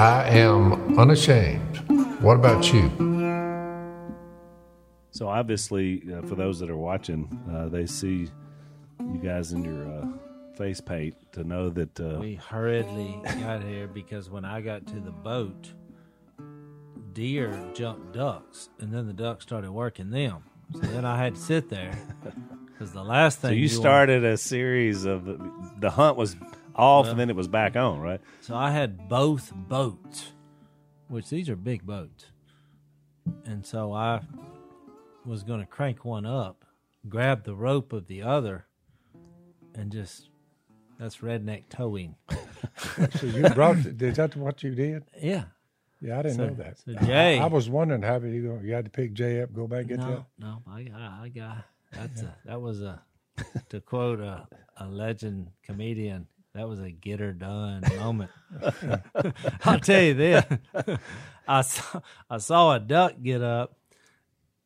I am unashamed. What about you? So obviously, uh, for those that are watching, uh, they see you guys in your uh, face paint to know that uh, We hurriedly got here because when I got to the boat, deer jumped ducks, and then the ducks started working them. So then I had to sit there because the last thing so you want- started a series of the hunt was off and then it was back on, right? So I had both boats, which these are big boats. And so I was going to crank one up, grab the rope of the other, and just that's redneck towing. So you brought. is that what you did? Yeah. Yeah, I didn't So- know that. so Jay- I, I was wondering how you go. You had to pick Jay up, go back, get no, that. no, I, I, I got that's a that was a to quote a, a legend comedian. That was a get her done moment. I'll tell you this: I saw I saw a duck get up,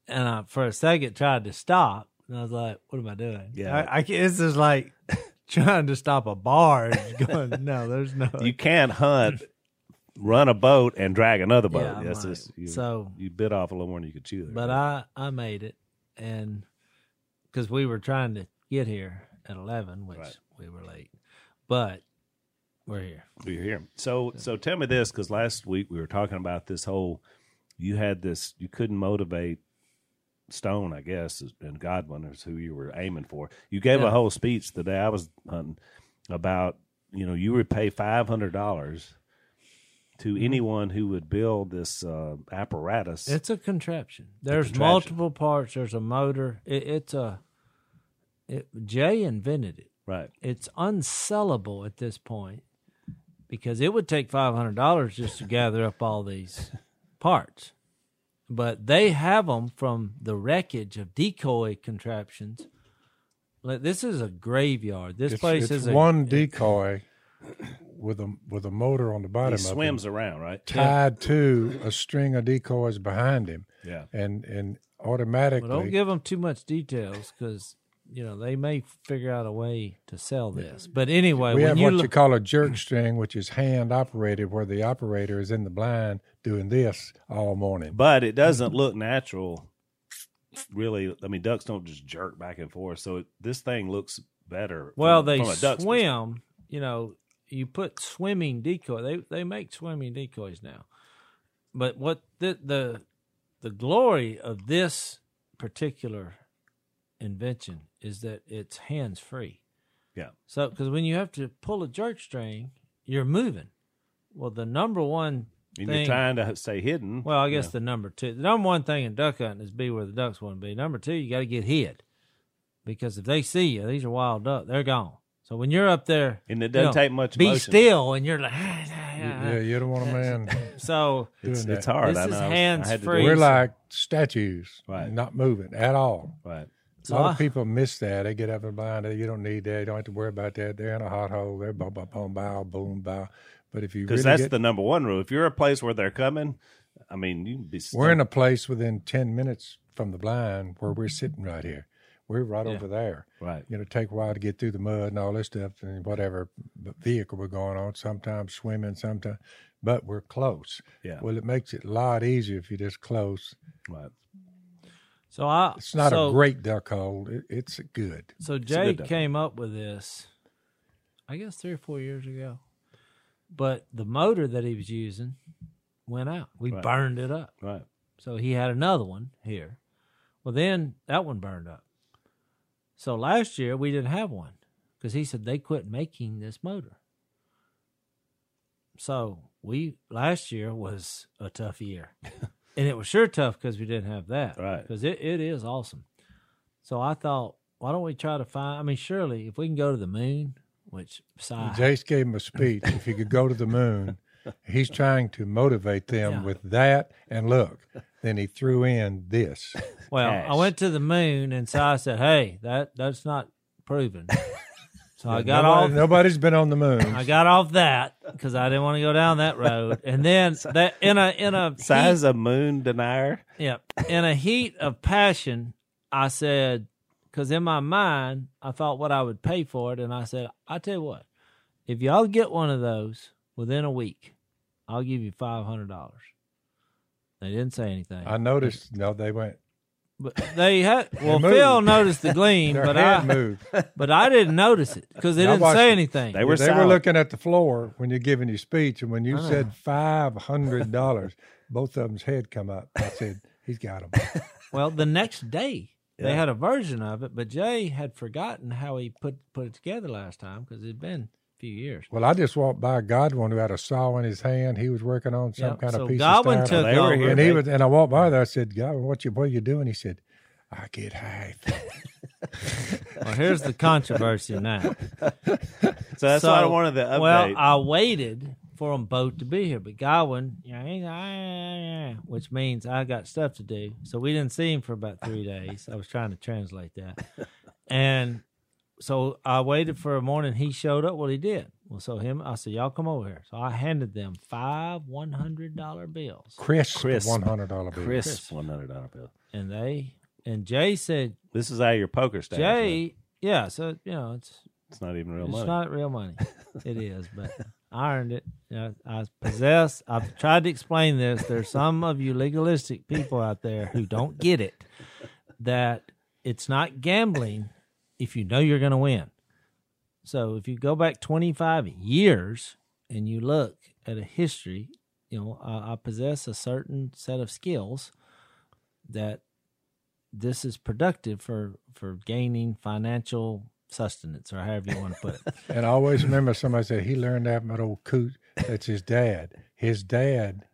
and I for a second tried to stop, and I was like, "What am I doing? Yeah. I, I it's just like trying to stop a barge. Going, no, there's no. You can't hunt, run a boat, and drag another boat. Yeah, That's like- just you, so- you bit off a little more than you could chew. There, But I I made it, and because we were trying to get here at eleven, which Right. we were late, but we're here. We're here. So so tell me this because last week we were talking about this whole. You had this. You couldn't motivate Stone, I guess, and Godwin is who you were aiming for. You gave Yeah. a whole speech the day I was hunting about. You know, you would pay five hundred dollars to Mm-hmm. anyone who would build this uh, apparatus. It's a contraption. There's contraption. multiple parts. There's a motor. It, it's a. It, Jay invented it. Right. It's unsellable at this point because it would take five hundred dollars just to gather up all these parts. But they have them from the wreckage of decoy contraptions. Like, This is a graveyard. This It's, place it's is a, one decoy with a with a motor on the He bottom of swims him, around, right? tied to a string of decoys behind him, Yeah. and and automatically. Well, don't give them too much details because you know they may figure out a way to sell this. But anyway, we when have you what you call a jerk string, which is hand operated, where the operator is in the blind doing this all morning. But it doesn't look natural. Really, I mean, ducks don't just jerk back and forth. So it, this thing looks better. well, from- they from a duck's swim. You know, you put swimming decoy. They they make swimming decoys now. But what the the the glory of this particular invention is that it's hands free. Yeah. So, because when you have to pull a jerk string, you're moving. Well, the number one And thing, you're trying to stay hidden. well, I guess Yeah. the number two, the number one thing in duck hunting is be where the ducks want to be. Number two, you got to get hid because if they see you, these are wild ducks, they're gone. So when you're up there, and it doesn't know, take much. be motion. still, and you're like, ah, ah, ah. yeah, you don't want a man so doing It's, that. it's hard. This I is know. I I hands had to do free. We're like statues, Right. not moving at all. right. A lot I- of people miss that. They get up and blind. You don't need that. You don't have to worry about that. They're in a hot hole. They're boom, boom, boom, bow, boom, bow. But if you Because really that's get, the number one rule. If you're a place where they're coming, I mean, you be. we're in a place within ten minutes from the blind where we're sitting right here. We're right over there. right. You know, take a while to get through the mud and all this stuff and whatever vehicle we're going on. Sometimes swimming, sometimes, but we're close. Yeah. Well, it makes it a lot easier if you're just close. Right. So I, It's not so, a great duck hole. It, it's good. So a Jay good duck. came up with this, I guess three or four years ago. But the motor that he was using went out. We Right. burned it up. Right. So he had another one here. Well, then that one burned up. So last year we didn't have one because he said they quit making this motor. So we last year was a tough year, and it was sure tough because we didn't have that. Right. Because it, it is awesome. So I thought, why don't we try to find? I mean, surely if we can go to the moon, which side, Jase gave him a speech. if you could go to the moon, he's trying to motivate them Yeah. with that. And look, then he threw in this. Well, Cash. I went to the moon, and so I said, "Hey, that that's not proven." So I got Nobody- off. Nobody's been on the moon. I got off that because I didn't want to go down that road. And then that in a in a Size heat, of moon denier. yeah, in a heat of passion, I said, because in my mind I thought what I would pay for it, and I said, I tell you what, if y'all get one of those within a week, I'll give you five hundred dollars. They didn't say anything. I noticed. No, they went. But they had well, moved. Phil noticed the gleam, Their but head I moved. but I didn't notice it because they I didn't watched say it. anything. They were they were silent. looking at the floor when you're giving your speech, and when you I said five hundred dollars, both of them's head come up. I said, "He's got them." Well, the next day they Yeah. had a version of it, but Jay had forgotten how he put put it together last time because it'd been a few years. Well, I just walked by Godwin who had a saw in his hand. He was working on some Yep, kind so of piece Godwin of stuff. took over. here. and he was, and I walked by there. I said, "Godwin, what you what are you doing?" He said, "I get high." Well, here's the controversy now. So that's why I wanted the update. Well, I waited for them both to be here, but Godwin, you know, he's, "Ah," which means I got stuff to do. So we didn't see him for about three days. I was trying to translate that, and so I waited for a morning. He showed up. Well, he did. Well, so him, I said, "Y'all come over here." So I handed them five one hundred dollar bills, Crisp, Crisp. one hundred dollar bill. Chris, one hundred dollar bill. and they and Jay said, This is out of your poker stash. right? "Jay, yeah." So you know, it's it's not even real It's money. It's not real money. it is, but I earned it. You know, I possess. I've tried to explain this. There's some of you legalistic people out there who don't get it. That it's not gambling if you know you're going to win. So if you go back 25 years and you look at a history, you know, I, I possess a certain set of skills that this is productive for for gaining financial sustenance or however you want to put it. And I always remember somebody said he learned that from an old coot. That's his dad. His dad,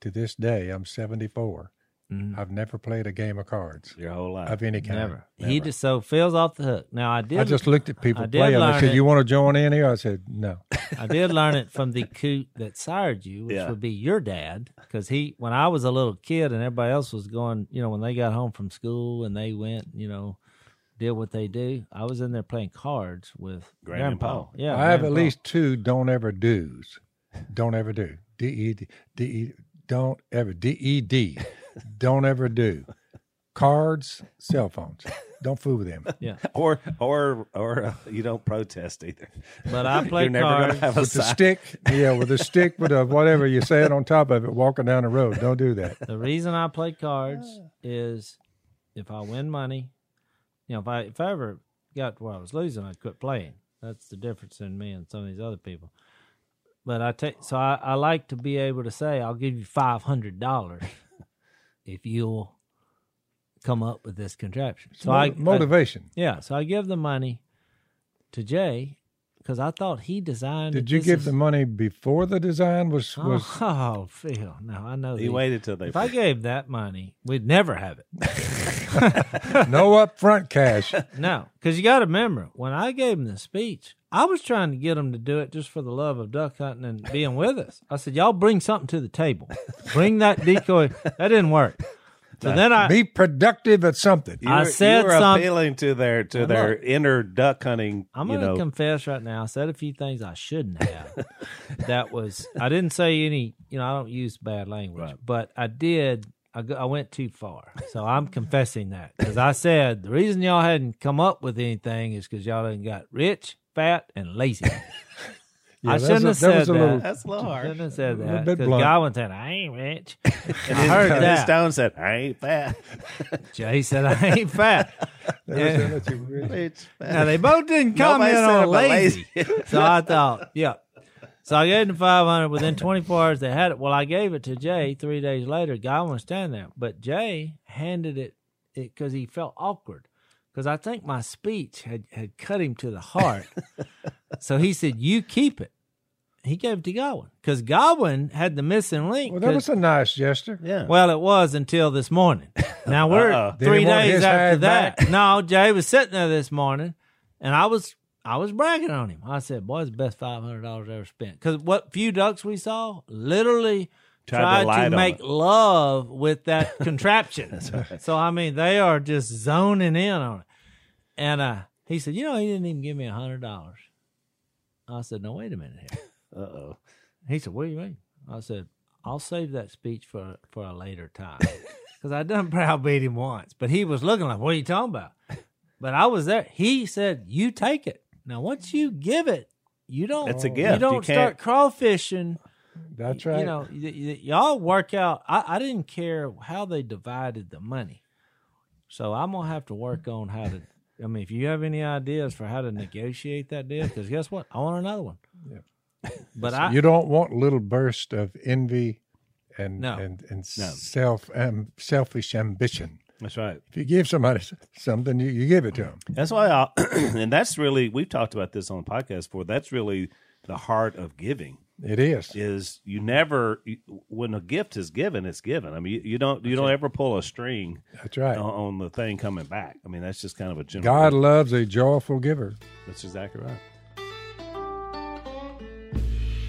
to this day, I'm 74. Mhm. I've never played a game of cards Your whole life. of any kind. Never. He just so Phil's off the hook. Now I did. I just looked at people I did play and they said, it. "You want to join in here?" I said, "No." I did learn it from the coot that sired you, which Yeah. would be your dad, because he, when I was a little kid and everybody else was going, you know, when they got home from school and they went, you know, did what they do, I was in there playing cards with Granny and Grandpa. Yeah, I have at least two don't ever do's. Don't ever do. D E D D E. Don't ever D E D. Don't ever do. Cards, cell phones. Don't fool with them. Yeah, or or or uh, you don't protest either. but I You're never cards. gonna have a With the side. stick, yeah, with a stick, with a whatever you say it on top of it, walking down the road. Don't do that. The reason I play cards is if I win money, you know, if I if I ever got to where I was losing, I'd quit playing. That's the difference in me and some of these other people. But I take so I, I like to be able to say I'll give you five hundred dollars if you'll come up with this contraption. So I, I motivation. yeah, so I give the money to Jay because I thought he designed. It. Did it. you This give is- the money before the design was oh, was? Oh, Phil, no, I know. He these. waited till they. If I gave that money, we'd never have it. no upfront cash. No, because you got to remember when I gave him the speech, I was trying to get them to do it just for the love of duck hunting and being with us. I said, "Y'all bring something to the table. Bring that decoy." That didn't work. So then I, Be productive at something. you I were, said you were some- appealing to their to Now, their look. inner duck hunting. I'm going to confess right now. I said a few things I shouldn't have. that was I didn't say any. You know, I don't use bad language, Right. but I did. I, I went too far, so I'm confessing that because I said the reason y'all hadn't come up with anything is because y'all didn't got rich, fat, and lazy. Yeah, I shouldn't a- have said was that. little- That's a little harsh. Shouldn't have said that bit because blunt. Godwin said I ain't rich. And I heard and that. Stone said, "I ain't fat." Jay said I ain't fat. And- It's fat. now they both didn't comment on lazy. lazy. so I thought, yeah. So I gave them five hundred. Within twenty four hours, they had it. Well, I gave it to Jay. Three days later, Godwin was standing there, but Jay handed it because he felt awkward because I think my speech had had cut him to the heart. so he said, "You keep it." He gave it to Godwin because Godwin had the missing link. Well, that 'cause- was a nice gesture. yeah. well, it was until this morning. Now we're Uh-oh. Three days after that. back? No, Jay was sitting there this morning, and I was I was bragging on him. I said, "Boy, it's the best five hundred dollars ever spent." Because what few ducks we saw, literally Tried to tried light to, make love with that contraption. So I mean, they are just zoning in on it. And uh, he said, "You know, he didn't even give me a hundred dollars." I said, "No, wait a minute here." Uh oh. He said, "What do you mean?" I said, "I'll save that speech for for a later time." Because I done browbeat him once, but he was looking like, "What are you talking about?" But I was there. He said, "You take it." Now, once you give it, you don't. It's a You gift. You don't can't- start crawfishing That's right. You know, y- y- y'all work out. I, I didn't care how they divided the money, so I'm gonna have to work on how to. I mean, if you have any ideas for how to negotiate that deal, because guess what, I want another one. Yeah. But I, you don't want little burst of envy and No. and, and No. self um, selfish ambition. That's right. If you give somebody something, you, you give it to them. That's why, I, and that's really we've talked about this on the podcast before. That's really the heart of giving. It is. Is you never when a gift is given, it's given. I mean, you, you don't you don't ever pull a string That's right. on, on the thing coming back. I mean, that's just kind of a general. God loves a joyful giver. That's exactly right.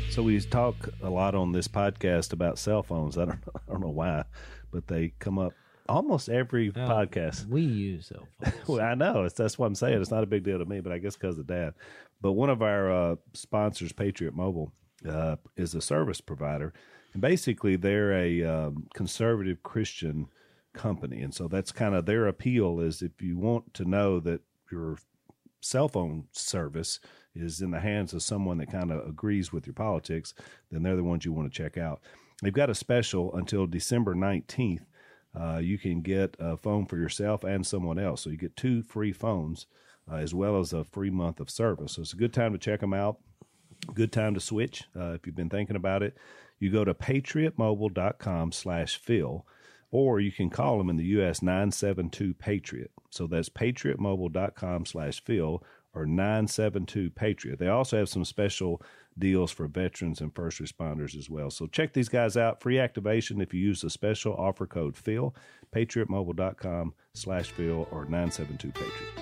So we talk a lot on this podcast about cell phones. I don't I don't know why, but they come up almost every Yeah. podcast. we use cell phones. Well, I know it's that's what I'm saying. It's not a big deal to me, but I guess because of Dad. But one of our uh, sponsors, Patriot Mobile, uh, is a service provider, and basically they're a um, conservative Christian company, and so that's kind of their appeal. Is if you want to know that your cell phone service is in the hands of someone that kind of agrees with your politics, then they're the ones you want to check out. They've got a special until December 19th. Uh, you can get a phone for yourself and someone else. So you get two free phones uh, as well as a free month of service. So it's a good time to check them out. Good time to switch uh, if you've been thinking about it. You go to patriotmobile.com slash Phil, or you can call them in the U.S. 972 Patriot. So that's patriotmobile.com slash Phil or 972 Patriot. They also have some special deals for veterans and first responders as well. So check these guys out. Free activation if you use the special offer code Phil, patriotmobile.com slash Phil or 972 Patriot.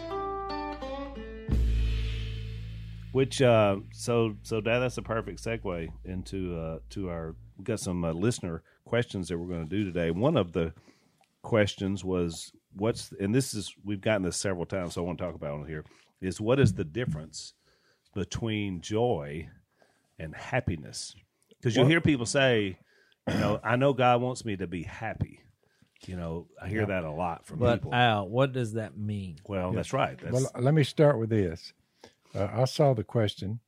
Which uh, so so Dad, that's a perfect segue into uh, to our We've got some uh, listener questions that we're going to do today. One of the questions was what's and this is we've gotten this several times, so I want to talk about it here. Is what is the difference between joy and happiness? Because you'll hear people say, you know, I know God wants me to be happy. You know, I hear that a lot from But people. Al, what does that mean? well, that's right. That's, Well, let me start with this. Uh, I saw the question,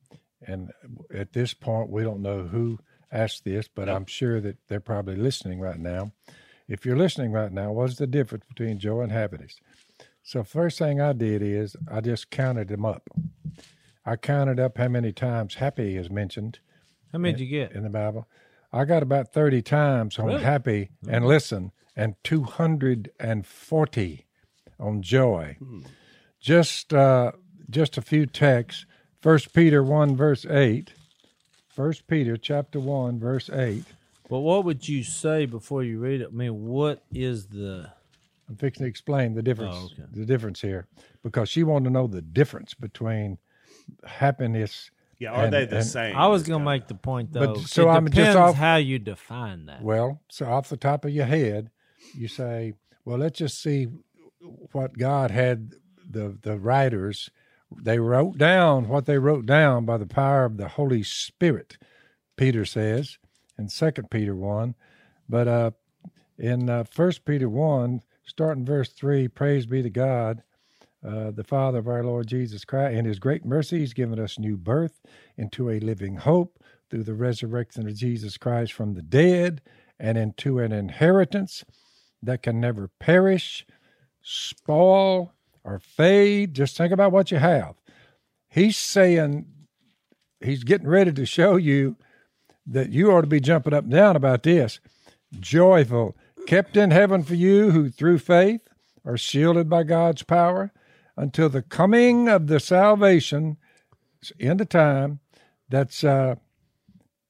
and at this point, we don't know who asked this, but I'm sure that they're probably listening right now. If you're listening right now, what's the difference between joy and happiness? So, first thing I did is I just counted them up. I counted up how many times happy is mentioned How many did you get? in the Bible. I got about 30 times on Really? happy and listen, and 240 on joy. Just uh, just a few texts. First Peter 1, verse 8. First Peter chapter 1, verse 8. But what would you say before you read it? I mean, what is the I'm fixing to explain the difference. Oh, okay. The difference here, because she wanted to know the difference between happiness. yeah, are and- they the and- same? I was going to make the point But though. so it I'm just depends off- how you define that. Well, so off the top of your head, you say, well, let's just see what God had the the writers. They wrote down what they wrote down by the power of the Holy Spirit. Peter says in Second Peter one, but uh, in uh, First Peter one, starting verse three, praise be to God. Uh, the Father of our Lord Jesus Christ, and His great mercy, He's given us new birth into a living hope through the resurrection of Jesus Christ from the dead, and into an inheritance that can never perish, spoil, or fade. Just think about what you have. He's saying, He's getting ready to show you that you ought to be jumping up and down about this. Joyful, kept in heaven for you who through faith are shielded by God's power until the coming of the salvation in the time that's uh,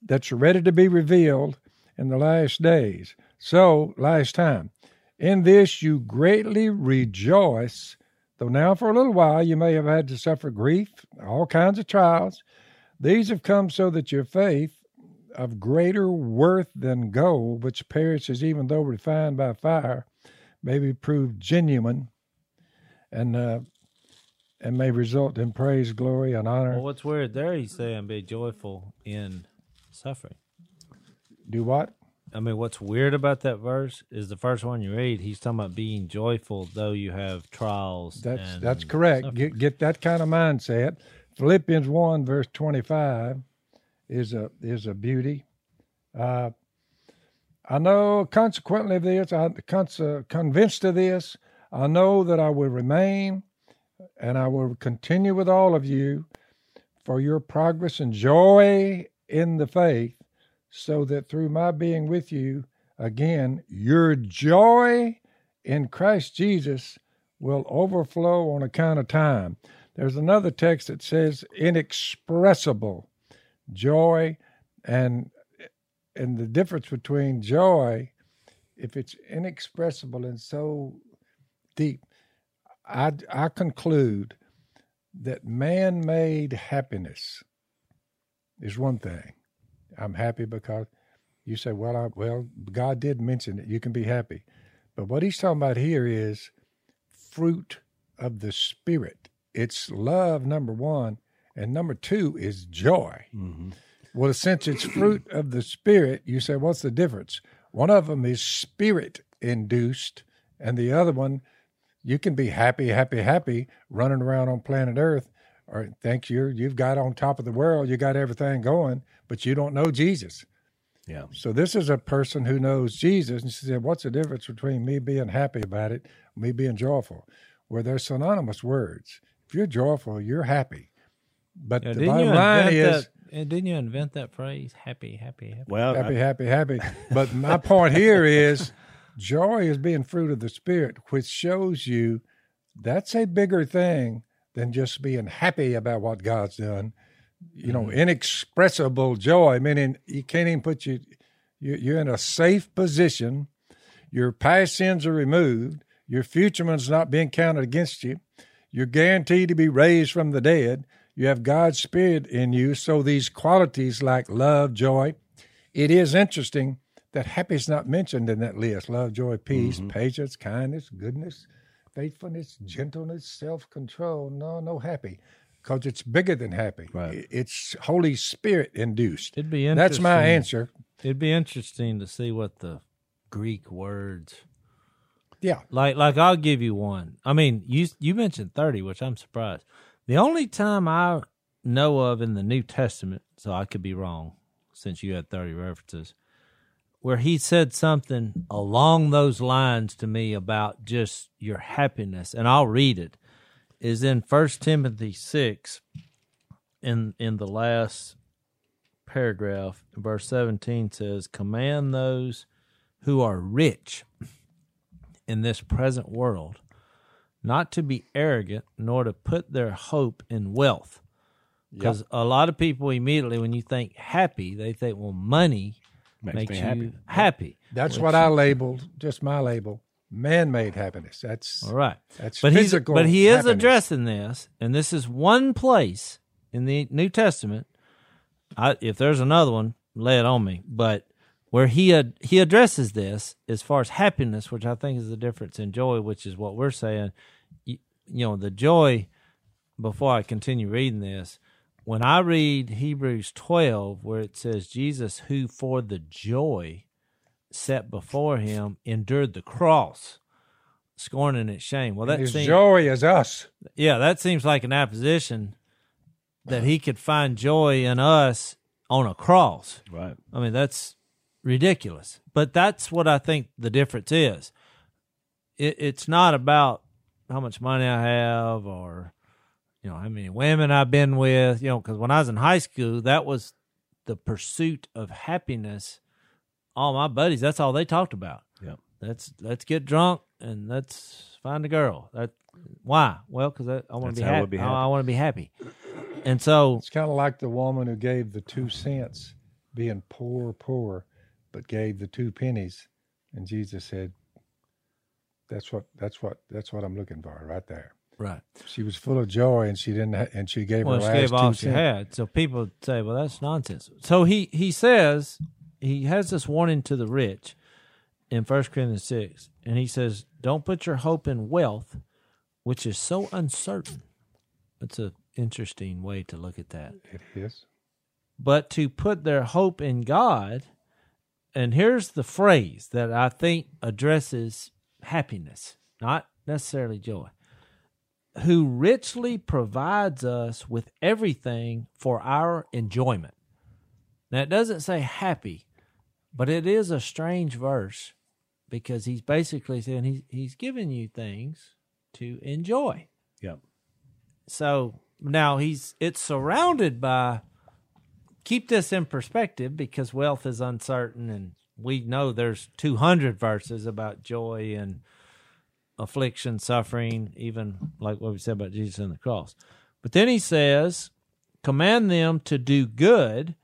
that's ready to be revealed in the last days. So, last time, in this you greatly rejoice, though now for a little while you may have had to suffer grief, all kinds of trials. These have come so that your faith, of greater worth than gold, which perishes even though refined by fire, may be proved genuine and uh, and may result in praise, glory, and honor. Well, what's weird there? He's saying be joyful in suffering. Do what? I mean, what's weird about that verse is the first one you read. He's talking about being joyful though you have trials. That's that's correct. Get get that kind of mindset. Philippians one verse twenty five is a is a beauty. Uh, I know consequently of this, I'm convinced of this. I know that I will remain and I will continue with all of you for your progress and joy in the faith, so that through my being with you, again, your joy in Christ Jesus will overflow on account of time. There's another text that says inexpressible joy and and the difference between joy if it's inexpressible and so deep I, I conclude that man made happiness is one thing. I'm happy because you say, well, I, well, God did mention it. You can be happy. But what he's talking about here is fruit of the Spirit. It's love, number one. And number two is joy. Mm-hmm. Well, since it's fruit of the Spirit, you say, what's the difference? One of them is spirit induced, and the other one you can be happy, happy, happy running around on planet Earth or think you're you've got on top of the world, you got everything going, but you don't know Jesus. Yeah. So this is a person who knows Jesus, and she said, "What's the difference between me being happy about it, me being joyful?" Where they're synonymous words. If you're joyful, you're happy. But Yeah, the didn't you bottom line invent is that? and Didn't you invent that phrase? Happy, happy, happy. Well, happy, I- happy, happy. But my point here is joy is being fruit of the Spirit, which shows you that's a bigger thing than just being happy about what God's done. You know, mm-hmm. inexpressible joy, meaning you can't even put you, you you're in a safe position. Your past sins are removed. Your future ones not being counted against you. You're guaranteed to be raised from the dead. You have God's Spirit in you. So these qualities like love, joy, it is interesting that happy is not mentioned in that list love, joy, peace, mm-hmm. patience, kindness, goodness, faithfulness, gentleness, self control. No, no happy because it's bigger than happy. Right. It's Holy Spirit induced. It'd be That's my answer. It'd be interesting to see what the Greek words Yeah. like. Like I'll give you one. I mean, you you mentioned thirty, which I'm surprised. The only time I know of in the New Testament, so I could be wrong, since you had thirty references, where he said something along those lines to me about just your happiness, and I'll read it. Is in First Timothy six, in in the last paragraph, verse 17 says, Command those who are rich in this present world not to be arrogant, nor to put their hope in wealth. Because a lot of people immediately, when you think happy, they think, well, money Makes makes, me you happy. happy. That's what I labeled, just my label, man made happiness. That's All right. that's but he's physical but he is happiness. addressing this, and this is one place in the New Testament. I, if there's another one, lay it on me. But where he ad, he addresses this as far as happiness, which I think is the difference in joy, which is what we're saying. You, you know, the joy. Before I continue reading this, when I read Hebrews 12, where it says Jesus, who for the joy set before him endured the cross, scorning its shame. Well, that His seems joy is us. yeah, that seems like an apposition that he could find joy in us on a cross. right. I mean, that's ridiculous. But that's what I think the difference is. It, it's not about how much money I have or, you know, how many women I've been with, you know, because when I was in high school, that was the pursuit of happiness. All my buddies, that's all they talked about. Yep. Let's let's get drunk and let's find a girl. That why? Well, because I, I want to be, hap- we'll be I- happy. I want to be happy. And so It's kind of like the woman who gave the two cents, being poor, poor, but gave the two pennies, and Jesus said, "That's what, that's what, that's what I'm looking for, right there." Right. She was full of joy, and she didn't, ha- and she gave well, her she last gave all she cents. had. So people say, well, that's nonsense. So he he says he has this warning to the rich in First Corinthians six, and he says, "Don't put your hope in wealth, which is so uncertain." That's a interesting way to look at that. It is. But to put their hope in God, and here's the phrase that I think addresses happiness, not necessarily joy who richly provides us with everything for our enjoyment. Now, it doesn't say happy, But it is a strange verse because he's basically saying he's he's giving you things to enjoy. Yep. So now he's it's surrounded by keep this in perspective because wealth is uncertain and we know there's 200 verses about joy and affliction, suffering, even like what we said about Jesus and the cross. But then he says, command them to do good,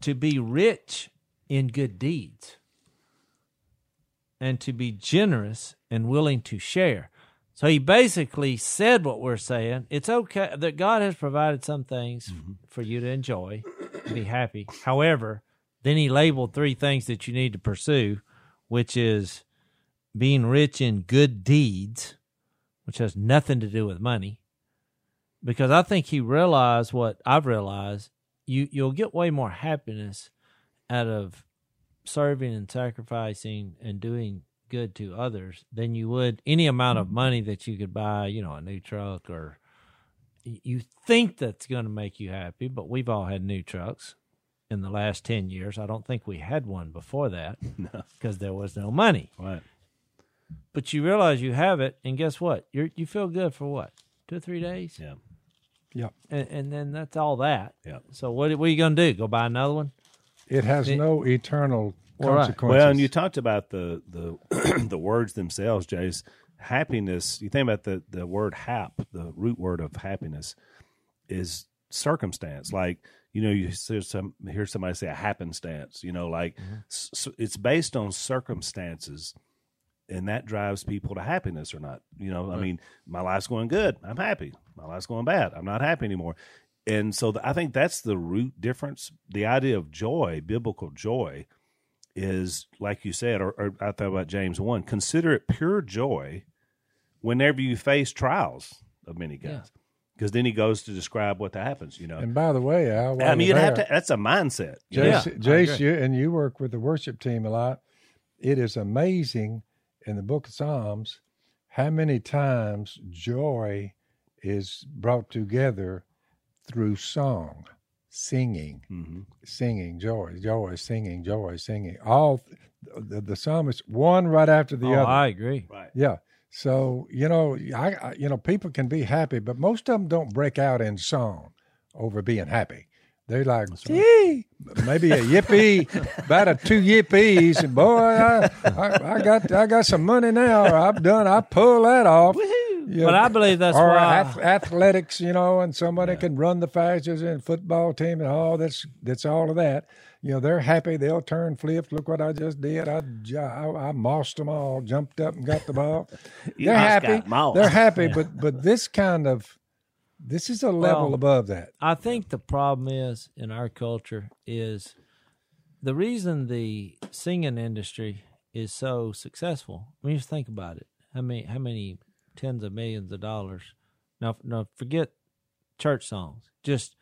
to be rich in good deeds, and to be generous and willing to share. So he basically said what we're saying. It's okay that God has provided some things mm-hmm. for you to enjoy, be happy. However, then he labeled three things that you need to pursue, which is being rich in good deeds, which has nothing to do with money. Because I think he realized what I've realized, you you'll get way more happiness out of serving and sacrificing and doing good to others than you would any amount of mm-hmm. money that you could buy, you know, a new truck or you think that's going to make you happy, but we've all had new trucks in the last 10 years. I don't think we had one before that because there was no money. Right. But you realize you have it, and guess what? You you feel good for what? Two or three days? Yeah. Yeah. And, and then that's all that. Yeah. So what, what are you going to do? Go buy another one? It has It- no eternal Well, right. consequences. Well, and you talked about the the the words themselves, Jase. Happiness. You think about the the word hap, the root word of happiness, is circumstance. Like you know, you hear some hear somebody say a happenstance. You know, like mm-hmm. s s- it's based on circumstances, and that drives people to happiness or not. You know, I mean, my life's going good. I'm happy. My life's going bad. I'm not happy anymore. And so th- I think that's the root difference. The idea of joy, biblical joy, is like you said, or, or I thought about James one. Consider it pure joy whenever you face trials of many kinds, because then he goes to describe what happens. You know, and by the way, Al, while I mean, you're you'd have to. That's a mindset. you know? Yeah, Jase, Jase you, and you work with the worship team a lot. It is amazing in the book of Psalms how many times joy is brought together through song, singing, Mhm. singing, joy, joy, singing, joy, singing. All the, the psalmists, one right after the oh, other. I agree. Right. Yeah. So you know, I, I you know people can be happy, but most of them don't break out in song over being happy. They're like, gee, maybe a yippee, about a two yippies, and boy, I, I, I got I got some money now. I've done. I pull that off. You But I believe that's or why. ath- athletics, you know, and somebody can run the fastest in football team and all that's that's all of that. You know, they're happy. They'll turn flips. Look what I just did. I I mossed them all, jumped up and got the ball. They're must happy. got mossed. They're happy, but but this kind of this is a level Well, above that. I think the problem is in our culture is the reason the singing industry is so successful. When you just think about it, how many how many tens of millions of dollars? Now, now forget church songs, just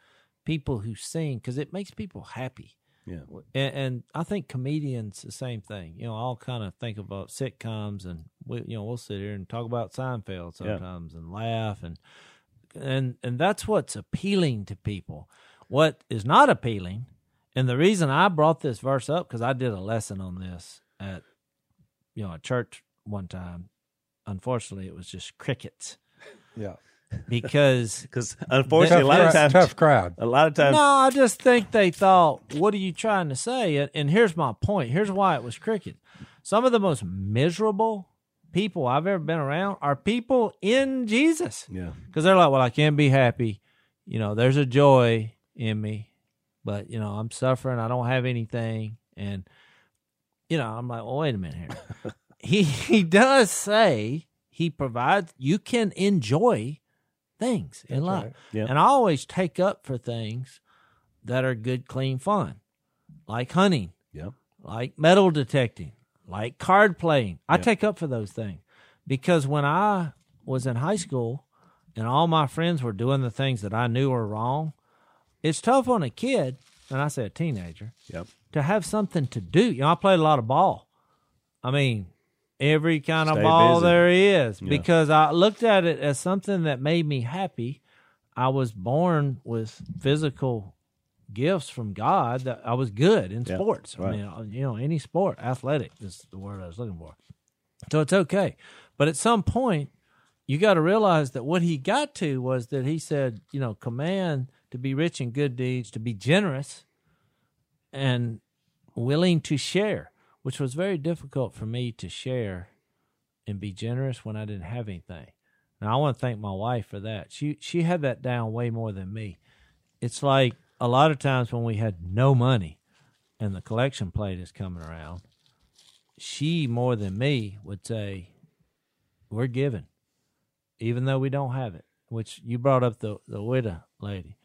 people who sing because it makes people happy. Yeah. And, and I think comedians the same thing. You know, I'll kind of think about sitcoms, and we, you know, we'll sit here and talk about Seinfeld Yeah. sometimes and laugh, and and and that's what's appealing to people. What is not appealing, and the reason I brought this verse up because I did a lesson on this at you know a church one time. Unfortunately, it was just crickets Yeah, because Because unfortunately, tough, a lot of cra- times, tough crowd. a lot of times, no, I just think they thought, "What are you trying to say?" And, and here's my point. Here's why it was cricket. Some of the most miserable people I've ever been around are people in Jesus yeah, because they're like, "Well, I can't be happy. You know, there's a joy in me, but you know, I'm suffering. I don't have anything." And you know, I'm like, "Well, wait a minute here." he he does say he provides. You can enjoy things in That's life. right. Yeah. And I always take up for things that are good, clean fun, like hunting, yeah, like metal detecting, like card playing. I Yeah. take up for those things because when I was in high school and all my friends were doing the things that I knew were wrong, it's tough on a kid, and I say a teenager, Yep. to have something to do. You know, I played a lot of ball. I mean, every kind of ball busy. there is Yeah. because I looked at it as something that made me happy. I was born with physical gifts from God that I was good in Yeah, sports. right. I mean, uh, you know, any sport, athletic is the word I was looking for. So it's okay. But at some point, you got to realize that what he got to was that he said, you know, command to be rich in good deeds, to be generous and willing to share, which was very difficult for me to share and be generous when I didn't have anything. Now I want to thank my wife for that. She she had that down way more than me. It's like a lot of times when we had no money and the collection plate is coming around, she more than me would say, We're giving, even though we don't have it. Which you brought up the, the widow lady.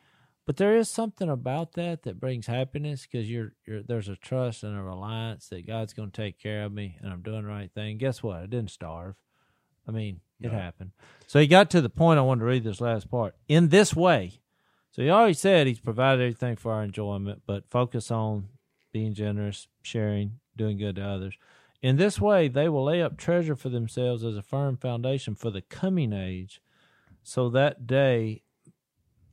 But there is something about that that brings happiness because you're, you're there's a trust and a reliance that God's going to take care of me and I'm doing the right thing. Guess what? I didn't starve. I mean, it happened. So he got to the point. I wanted to read this last part. In this way, so he already said he's provided everything for our enjoyment, but focus on being generous, sharing, doing good to others. In this way, they will lay up treasure for themselves as a firm foundation for the coming age, so that day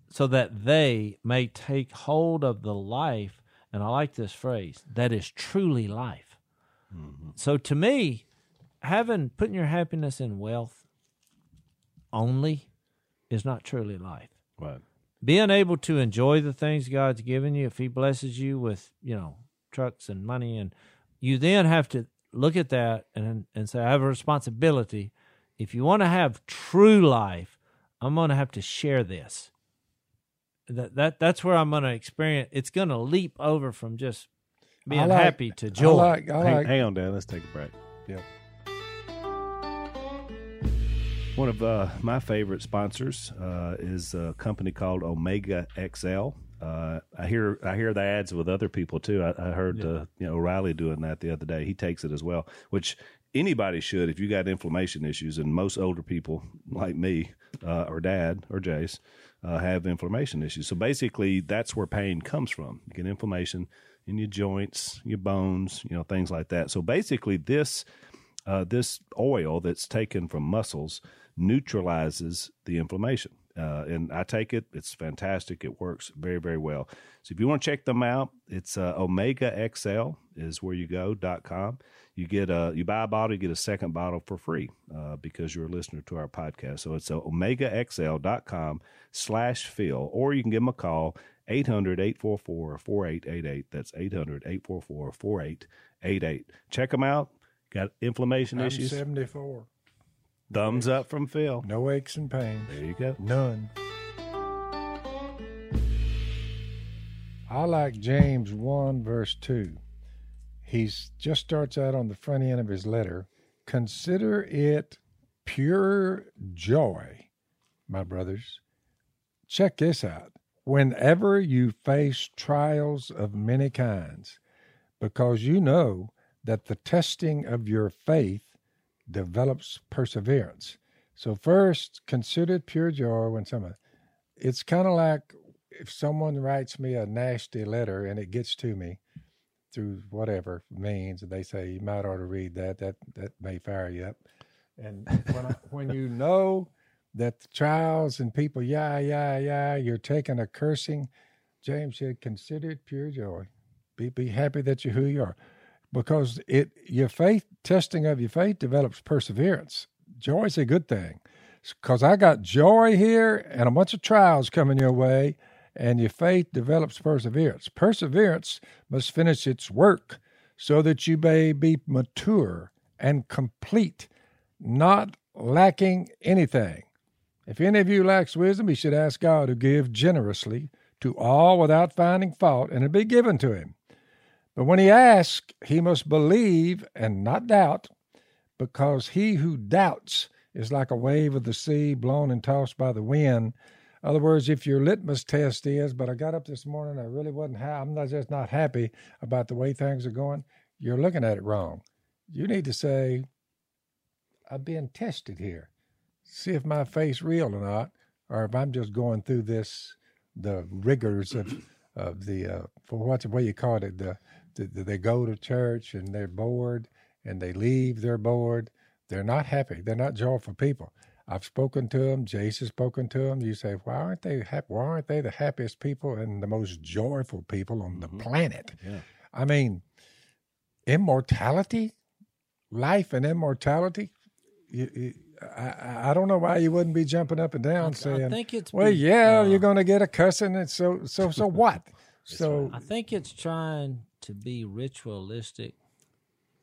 so that they may take hold of the life, and I like this phrase, that is truly life. Mm-hmm. So to me, having putting your happiness in wealth only is not truly life. Right. Being able to enjoy the things God's given you, if He blesses you with, you know, trucks and money, and you then have to look at that and and say, I have a responsibility. If you want to have true life, I'm going to have to share this that that that's where I'm going to experience. It's going to leap over from just being like- happy to joy. I like, I hang, hang on, Dan. Let's take a break. Yeah. One of uh, my favorite sponsors uh, is a company called Omega XL. Uh, I hear I hear the ads with other people too. I, I heard uh, you know O'Reilly doing that the other day. He takes it as well, which anybody should if you got inflammation issues. And most older people like me uh, or Dad or Jase uh, have inflammation issues. So basically, that's where pain comes from. You get inflammation in your joints, your bones, you know things like that. So basically, this uh, this oil that's taken from muscles neutralizes the inflammation. Uh, and I take it; it's fantastic. It works very, very well. So if you want to check them out, it's uh, Omega XL is where you go dot com. You get a you buy a bottle, you get a second bottle for free uh, because you're a listener to our podcast. So it's uh, omegaxl.com slash Phil, or you can give them a call 800-844-4888. That's 800-844-4888. Check them out. Got inflammation I'm issues? 74. Thumbs up from Phil. No aches and pains. There you go. None. I like James 1, verse 2. He just starts out on the front end of his letter. Consider it pure joy, my brothers. Check this out. Whenever you face trials of many kinds, because you know that the testing of your faith develops perseverance. So first, consider it pure joy when someone. It's kind of like if someone writes me a nasty letter and it gets to me through whatever means, and they say you might ought to read that. That that may fire you up. And when I, when you know that the trials and people, yeah, yeah, yeah, you're taking a cursing. James said, consider it pure joy. Be be happy that you're who you are because it your faith testing of your faith develops perseverance. Joy is a good thing because I got joy here and a bunch of trials coming your way, and your faith develops perseverance. Perseverance must finish its work so that you may be mature and complete, not lacking anything. If any of you lacks wisdom, he should ask God to give generously to all without finding fault, and it be given to him. But when he asks, he must believe and not doubt, because he who doubts is like a wave of the sea blown and tossed by the wind. In other words, if your litmus test is, but I got up this morning, I really wasn't ha- I'm not just not happy about the way things are going, you're looking at it wrong. You need to say, I'm being tested here. See if my faith's real or not, or if I'm just going through this, the rigors of, of the, uh, for what's the way you call it, the, they go to church and they're bored and they leave, they're bored. They're not happy. They're not joyful people. I've spoken to them. Jase has spoken to them. You say, why aren't they happy? Why aren't they the happiest people and the most joyful people on the planet? Yeah. I mean, immortality, life and immortality. You, you, I, I don't know why you wouldn't be jumping up and down saying, I think it's "Well, be- yeah, uh, you're going to get a cussing." And so, so, so what? so, I think it's trying to be ritualistic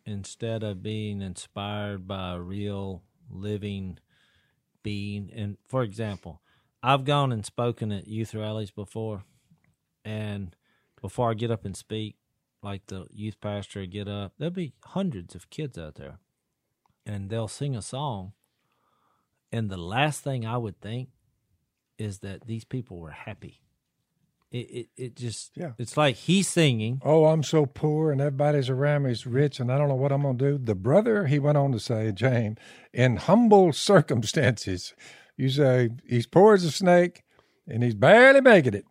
instead of being inspired by a real living being. And for example, I've gone and spoken at youth rallies before, and before I get up and speak, like the youth pastor get up, there'll be hundreds of kids out there, and they'll sing a song. And the last thing I would think is that these people were happy. It it, it just Yeah. It's like he's singing. oh, I'm so poor, and everybody's around me is rich, and I don't know what I'm going to do. The brother, he went on to say, James, in humble circumstances, you say he's poor as a snake, and he's barely making it.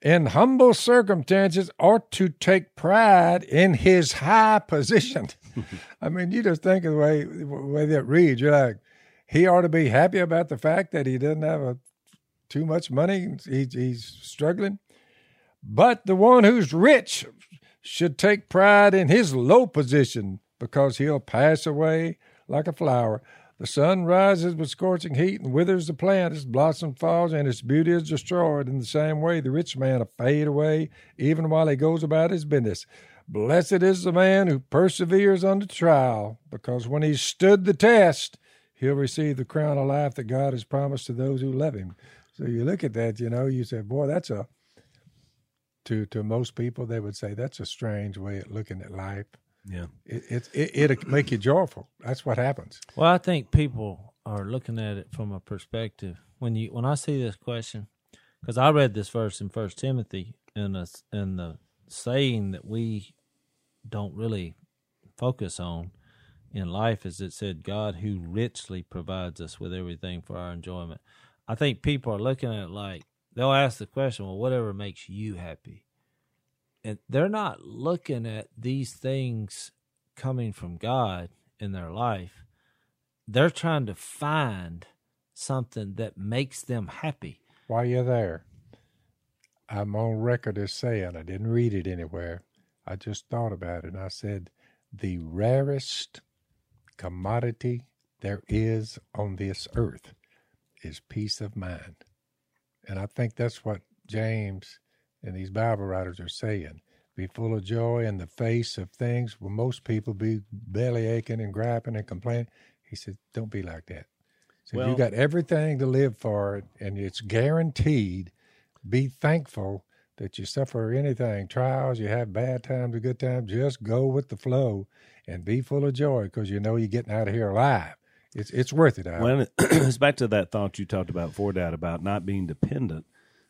In humble circumstances, ought to take pride in his high position. I mean, you just think of the way the way that reads. You're like, he ought to be happy about the fact that he doesn't have a, too much money. He's, he's struggling. But the one who's rich should take pride in his low position because he'll pass away like a flower. The sun rises with scorching heat and withers the plant, its blossom falls, and its beauty is destroyed. In the same way, the rich man will fade away even while he goes about his business. Blessed is the man who perseveres under trial, because when he's stood the test, he'll receive the crown of life that God has promised to those who love him. So you look at that, you know, you say, boy, that's a to to most people they would say that's a strange way of looking at life. Yeah. It it, it it'll make you joyful. That's what happens. Well, I think people are looking at it from a perspective when you when I see this question because I read this verse in First Timothy and the and the saying that we don't really focus on in life is it said God who richly provides us with everything for our enjoyment. I think people are looking at it like they'll ask the question, well, whatever makes you happy. And they're not looking at these things coming from God in their life. They're trying to find something that makes them happy. While you're there, I'm on record as saying I didn't read it anywhere. I just thought about it and I said the rarest commodity there is on this earth is peace of mind. And I think that's what James and these Bible writers are saying. Be full of joy in the face of things where most people be belly aching and griping and complaining. He said, Don't be like that. So Well- you got everything to live for, and it's guaranteed. Be thankful that you suffer anything, trials, you have bad times or good times. Just go with the flow and be full of joy because you know you're getting out of here alive. It's it's worth it. Al. Well, it's back to that thought you talked about before, Dad, about not being dependent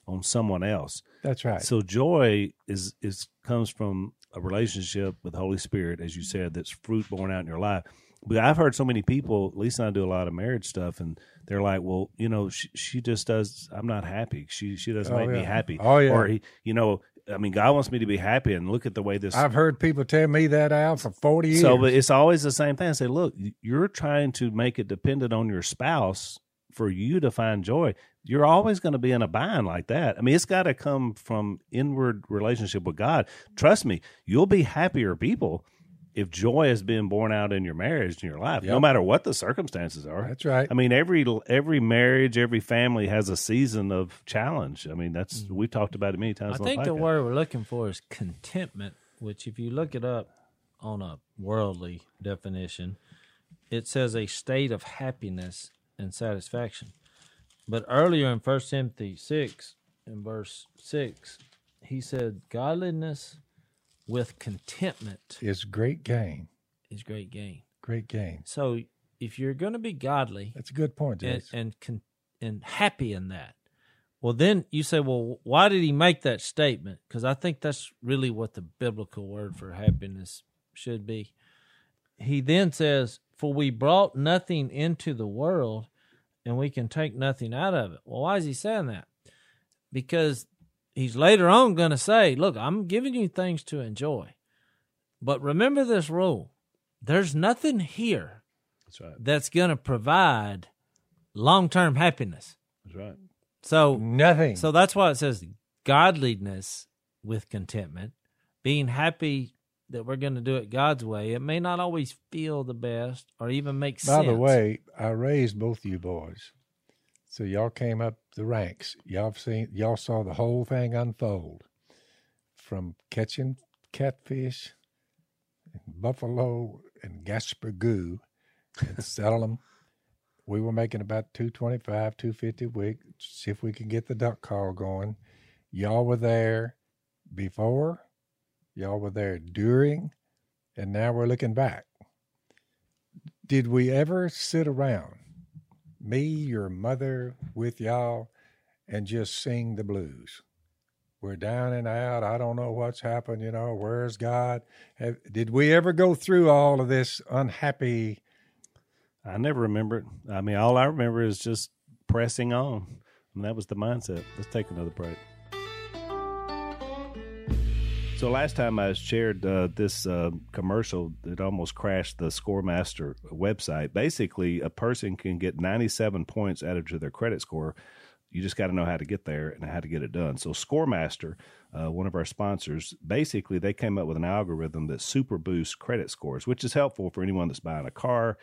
on someone else. That's right. So joy is is comes from a relationship with the Holy Spirit, as you said, that's fruit born out in your life. But I've heard so many people, Lisa and I do a lot of marriage stuff, and they're like, "Well, you know, she, she just does. I'm not happy. She she doesn't Oh, make me happy. Oh, yeah. Or he, you know, I mean, God wants me to be happy, and look at the way this I've heard people tell me that out for forty years. so, but it's always the same thing. I say, look, you're trying to make it dependent on your spouse for you to find joy. You're always going to be in a bind like that. I mean, it's got to come from inward relationship with God. Trust me, you'll be happier people if joy has been born out in your marriage in your life, no matter what the circumstances are. That's right. I mean, every every marriage, every family has a season of challenge. I mean, that's mm-hmm. we've talked about it many times. I on think the podcast. word we're looking for is contentment, which, if you look it up on a worldly definition, it says a state of happiness and satisfaction. But earlier in First Timothy 6, in verse 6, he said, Godliness with contentment is great gain. is great gain. Great gain. So if you're going to be godly, That's a good point, and and con- and happy in that. Well, then you say, well, why did he make that statement? Because I think that's really what the biblical word for happiness should be. He then says, "For we brought nothing into the world, and we can take nothing out of it." Well, why is he saying that? Because he's later on going to say, "Look, I'm giving you things to enjoy, but remember this rule: there's nothing here." That's right. that's going to provide long term happiness. That's right. So Nothing. so that's why it says godliness with contentment, being happy that we're going to do it God's way. It may not always feel the best or even make By sense. By the way, I raised both you boys. So y'all came up the ranks. Y'all seen y'all saw the whole thing unfold. From catching catfish, and buffalo and Gaspergoo and selling them. We were making about two twenty five, two fifty a week. See if we could get the duck call going. Y'all were there before, y'all were there during, and now we're looking back did we ever sit around, me, your mother, with y'all, and just sing the blues? We're down and out. I don't know what's happened. You know, where's God? Have, did we ever go through all of this unhappy? I never remember it. I mean, all I remember is just pressing on. And that was the mindset. Let's take another break. So last time I shared uh, this uh, commercial that almost crashed the Scoremaster website. Basically, a person can get 97 points added to their credit score. You just got to know how to get there and how to get it done. So Scoremaster, uh, one of our sponsors, basically they came up with an algorithm that super boosts credit scores, which is helpful for anyone that's buying a car,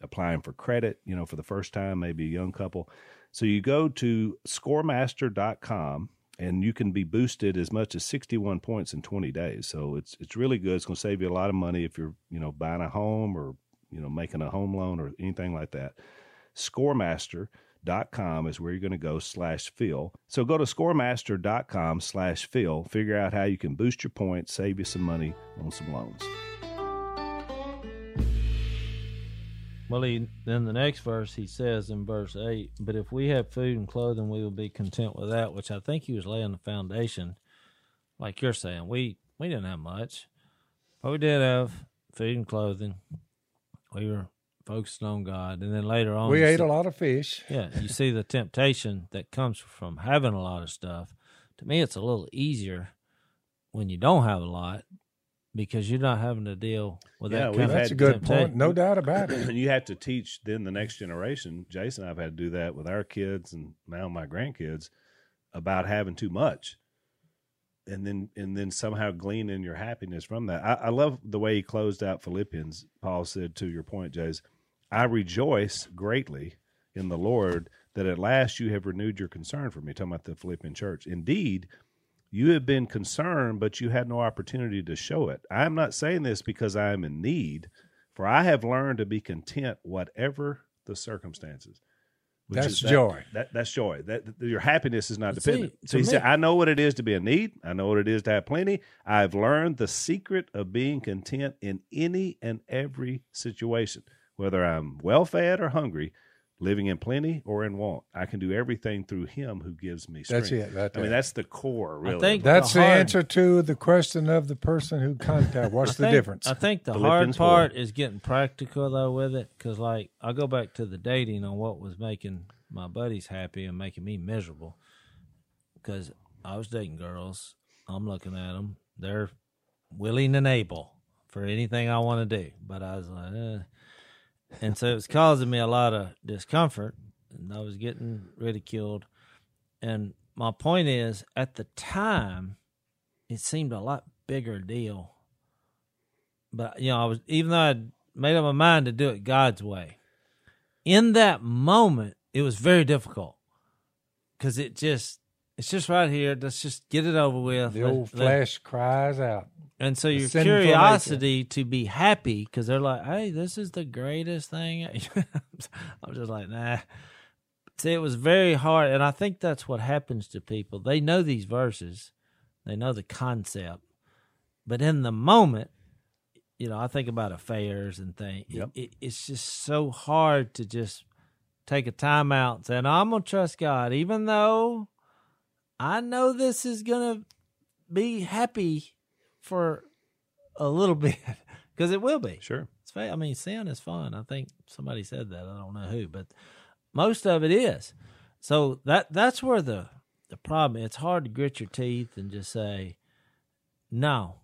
applying for credit, you know, for the first time, maybe a young couple. So you go to scoremaster.com and you can be boosted as much as 61 points in 20 days. So it's it's really good. It's going to save you a lot of money if you're, you know, buying a home or, you know, making a home loan or anything like that. Scoremaster.com is where you're going to go slash Phil. So go to scoremaster.com slash Phil. Figure out how you can boost your points, save you some money on some loans. Well, he, then the next verse he says in verse 8, But if we have food and clothing, we will be content with that, which I think he was laying the foundation. Like you're saying, we, we didn't have much, but we did have food and clothing. We were focused on God. And then later on, We ate see- a lot of fish. yeah, you see the temptation that comes from having a lot of stuff. To me, it's a little easier when you don't have a lot because you're not having to deal with Yeah, that we've of That's a good temptation. point. No doubt about it. and you have to teach then the next generation. Jason and I've had to do that with our kids and now my grandkids about having too much. And then and then somehow gleaning your happiness from that. I, I love the way he closed out Philippians. Paul said to your point, Jase, I rejoice greatly in the Lord that at last you have renewed your concern for me. Talking about the Philippian church. Indeed, you have been concerned, but you had no opportunity to show it. I am not saying this because I am in need, for I have learned to be content, whatever the circumstances. Which That's is that- joy. That, that's joy. That, your happiness is not But dependent. to so he said, "I know what it is to be in need. I know what it is to have plenty. I've learned the secret of being content in any and every situation, whether I'm well fed or hungry, living in plenty or in want. I can do everything through Him who gives me strength." That's it. Right I mean, there. that's the core. Really, I think That's the the hard- answer to the question of the person who contacted. What's I the think- difference? I think the Philippians hard part is getting practical though with it, because like I go back to the dating on what was making my buddies happy and making me miserable, because I was dating girls. I'm looking at them; they're willing and able for anything I want to do, but I was like, eh. And so it was causing me a lot of discomfort, and I was getting ridiculed. And my point is, at the time, it seemed a lot bigger deal but you know, I was even though I'd made up my mind to do it God's way. In that moment, it was very difficult because it just it's just right here. Let's just get it over with. the Let- old let- flesh cries out. and so your nature. curiosity to be happy because they're like, "Hey, this is the greatest thing." I'm just like, nah. See, it was very hard, and I think that's what happens to people. They know these verses, they know the concept, but in the moment, you know, I think about affairs and things. Yep. It, it, it's just so hard to just take a time out and say, "No, I'm gonna trust God," even though I know this is gonna be happy for a little bit because it will be. sure. It's fa- I mean, sin is fun. I think somebody said that. I don't know who, but most of it is. So that that's where the the problem. It's hard to grit your teeth and just say, "No,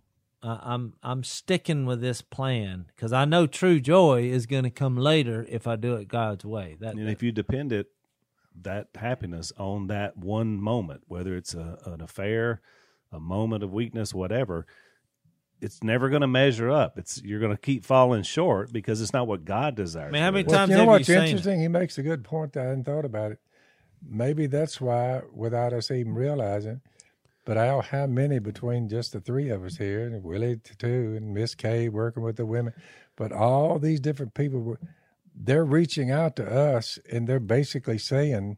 I, I'm I'm sticking with this plan because I know true joy is going to come later if I do it God's way. That, And if you depend it that happiness on that one moment, whether it's a, an affair, a moment of weakness, whatever, it's never going to measure up. It's you're going to keep falling short because it's not what God desires. I mean, how many you. Well, times you know have what's you seen it? interesting? He makes a good point that I hadn't thought about it. Maybe that's why, without us even realizing, but Al, how many between just the three of us here, and Willie t- too, and Miss Kay working with the women, but all these different people, were- they're reaching out to us, and they're basically saying,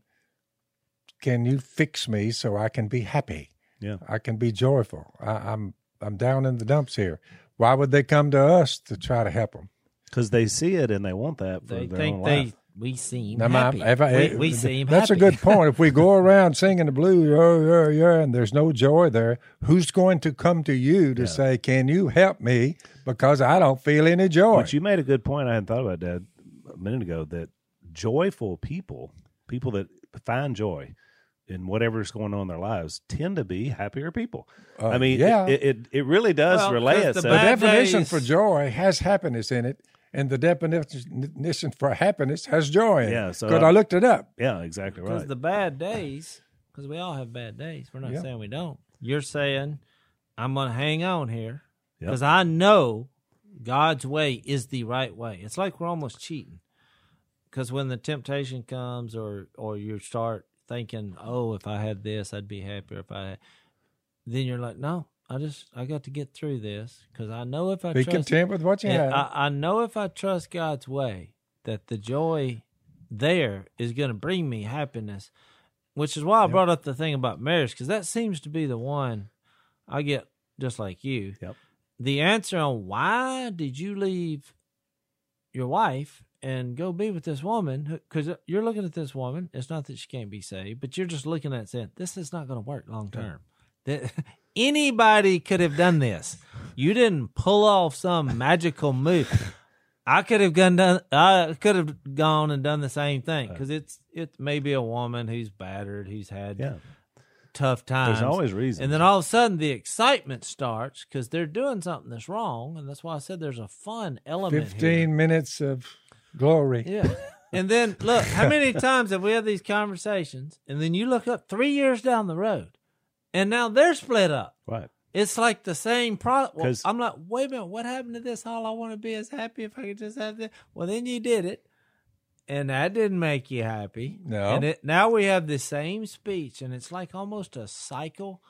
"Can you fix me so I can be happy? Yeah. I can be joyful. I, I'm I'm down in the dumps here. Why would they come to us to try to help them? because they see it and they want that for they their think own they life. we seem Now, happy. if I- we, eh, we seem that's happy. a good point. If we go around singing the blues, yeah, yeah, yeah, and there's no joy there, who's going to come to you to say, "Can you help me?" Because I don't feel any joy. But you made a good point. I hadn't thought about that a minute ago. That joyful people, people that find joy in whatever's going on in their lives, tend to be happier people. Uh, I mean, yeah. it, it it really does Well, relay 'cause the itself. the bad definition days- for joy has happiness in it, and the definition for happiness has joy in it. Yeah, so because I- I looked it up. yeah, exactly Because right. the bad days, because we all have bad days. We're not Yeah. saying we don't. You're saying, I'm going to hang on here Yep. because I know God's way is the right way. It's like we're almost cheating. Because when the temptation comes, or or you start thinking, "Oh, if I had this, I'd be happier." If I, had, then you're like, "No, I just I got to get through this because I know if I Be trust content with what you have. I, I know if I trust God's way, that the joy there is going to bring me happiness, which is why I brought up the thing about marriage, because that seems to be the one I get just like you. Yep. The answer on why did you leave your wife and go be with this woman, because uh, you're looking at this woman, it's not that she can't be saved, but you're just looking at saying, this is not going to work long term. That anybody could have done this. You didn't pull off some magical move. I could have gone done. I could have gone and done the same thing because it's it may be a woman who's battered, who's had yeah, tough times. there's always reasons. and then all of a sudden the excitement starts because they're doing something that's wrong, and that's why I said there's a fun element. Fifteen here. minutes of glory. Yeah. And then look, how many times have we had these conversations? And then you look up three years down the road, and now they're split up. right. It's like the same product. Well, 'Cause- I'm like, wait a minute, what happened to this? All I want to be is happy if I could just have this. Well, then you did it, and that didn't make you happy. No. And it, now we have the same speech, and it's like almost a cycle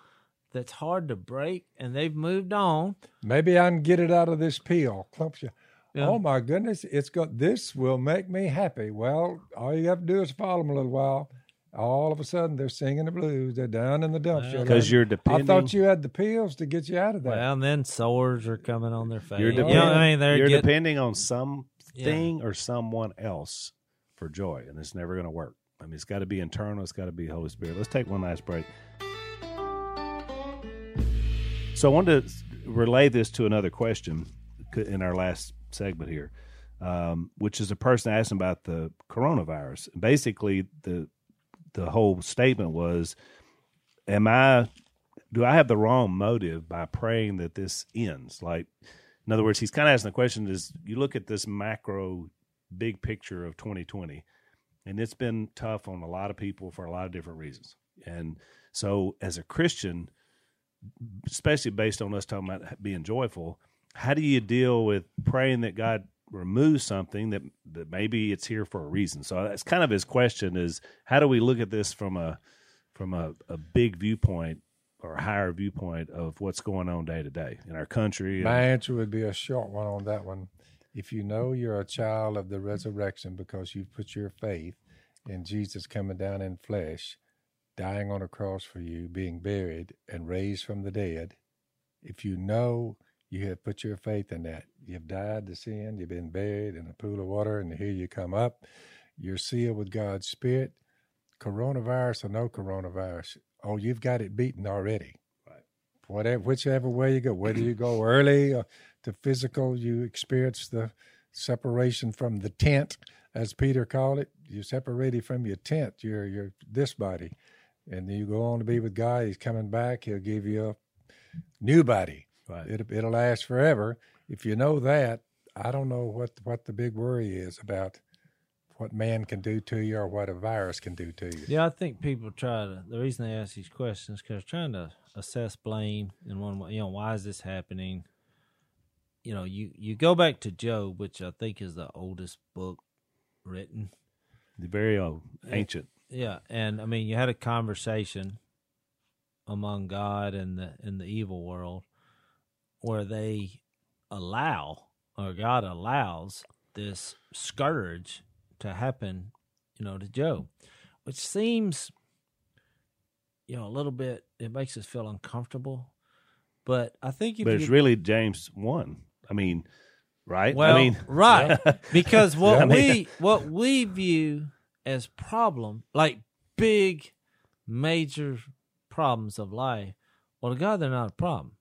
that's hard to break. And they've moved on. Maybe I can get it out of this peel. Clumps you. Yeah. Oh my goodness, it's got this will make me happy. Well, all you have to do is follow them a little while. All of a sudden, they're singing the blues. They're down in the dumps. You're Because you're depending. I thought you had the pills to get you out of that. Well, and then sores are coming on their face. You're, you know depending, what I mean? They're you're getting, depending on something or someone else for joy, and it's never going to work. I mean, it's got to be internal. It's got to be Holy Spirit. Let's take one last break. So I wanted to relay this to another question in our last segment here, um, which is a person asking about the coronavirus. Basically, the the whole statement was, "Am I? Do I have the wrong motive by praying that this ends?" Like, in other words, he's kind of asking the question: Is you look at this macro, big picture of 2020, and it's been tough on a lot of people for a lot of different reasons, and so as a Christian especially based on us talking about being joyful, how do you deal with praying that God removes something that that maybe it's here for a reason? So that's kind of his question: is how do we look at this from a from a, a big viewpoint or a higher viewpoint of what's going on day to day in our country? My answer would be a short one on that one. If you know you're a child of the resurrection because you put your faith in Jesus coming down in flesh, dying on a cross for you, being buried, and raised from the dead, if you know you have put your faith in that, you've died to sin, you've been buried in a pool of water, and here you come up, you're sealed with God's Spirit, coronavirus or no coronavirus, oh, you've got it beaten already. Right. whatever whichever way you go whether you go early or to physical you experience the separation from the tent as peter called it. You're separated from your tent you're you're this body. And then you go on to be with god. He's coming back. He'll give you a new body Right. It, it'll last forever. If you know that, I don't know what what the big worry is about what man can do to you or what a virus can do to you. Yeah, I think people try to. The reason they ask these questions because trying to assess blame in one way. You know, why is this happening? You know, you you go back to Job, which I think is the oldest book written. The very old, ancient. Yeah, and I mean, you had a conversation among God and the and the evil world where they allow or God allows this scourge to happen, you know, to Job, which seems, you know, a little bit. It makes us feel uncomfortable, but I think if But you it's really James one. I mean, right? well, I mean, right, because what I mean- we what we view as problem, like big, major problems of life, well, to God, they're not a problem,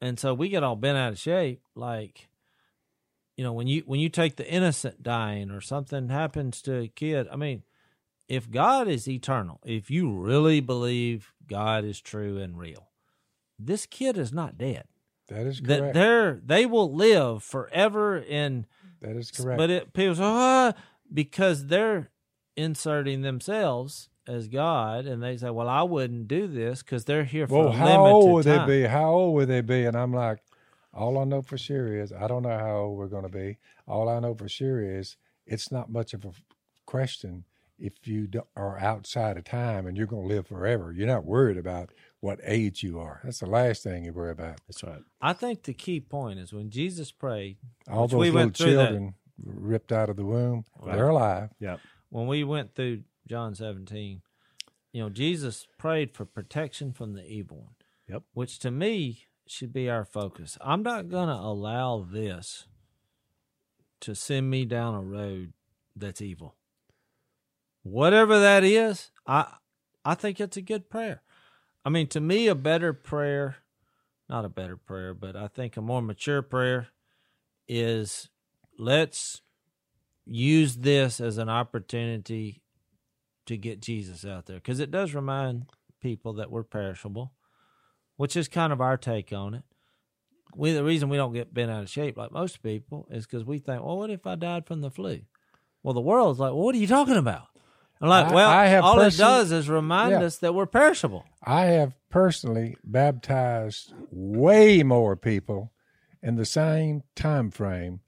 and so we get all bent out of shape. Like, you know, when you when you take the innocent dying or something happens to a kid, I mean, if God is eternal, if you really believe God is true and real, this kid is not dead That is that correct. they're they will live forever in that is correct. but it people say ah, because they're inserting themselves as God and they say well I wouldn't do this because they're here for well, a how old would time. they be? How old would they be? And I'm like, all I know for sure is I don't know how old we're going to be. All I know for sure is it's not much of a question if you are outside of time and you're going to live forever. You're not worried about what age you are. That's the last thing you worry about. that's right. I think the key point is when Jesus prayed All those we little went through that. children ripped out of the womb, Right. they're alive. Yeah. when we went through John 17, you know, Jesus prayed for protection from the evil one. Yep. Which to me should be our focus. I'm not going to allow this to send me down a road that's evil. Whatever that is, I I think it's a good prayer. I mean, to me a better prayer, not a better prayer, but I think a more mature prayer is let's use this as an opportunity to get Jesus out there because it does remind people that we're perishable, which is kind of our take on it. We the reason we don't get bent out of shape like most people is because we think, well, what if I died from the flu? Well, the world's like, well, what are you talking about? I'm like, I- well, I have all person- it does is remind Yeah. us that we're perishable. I have personally baptized way more people in the same time frame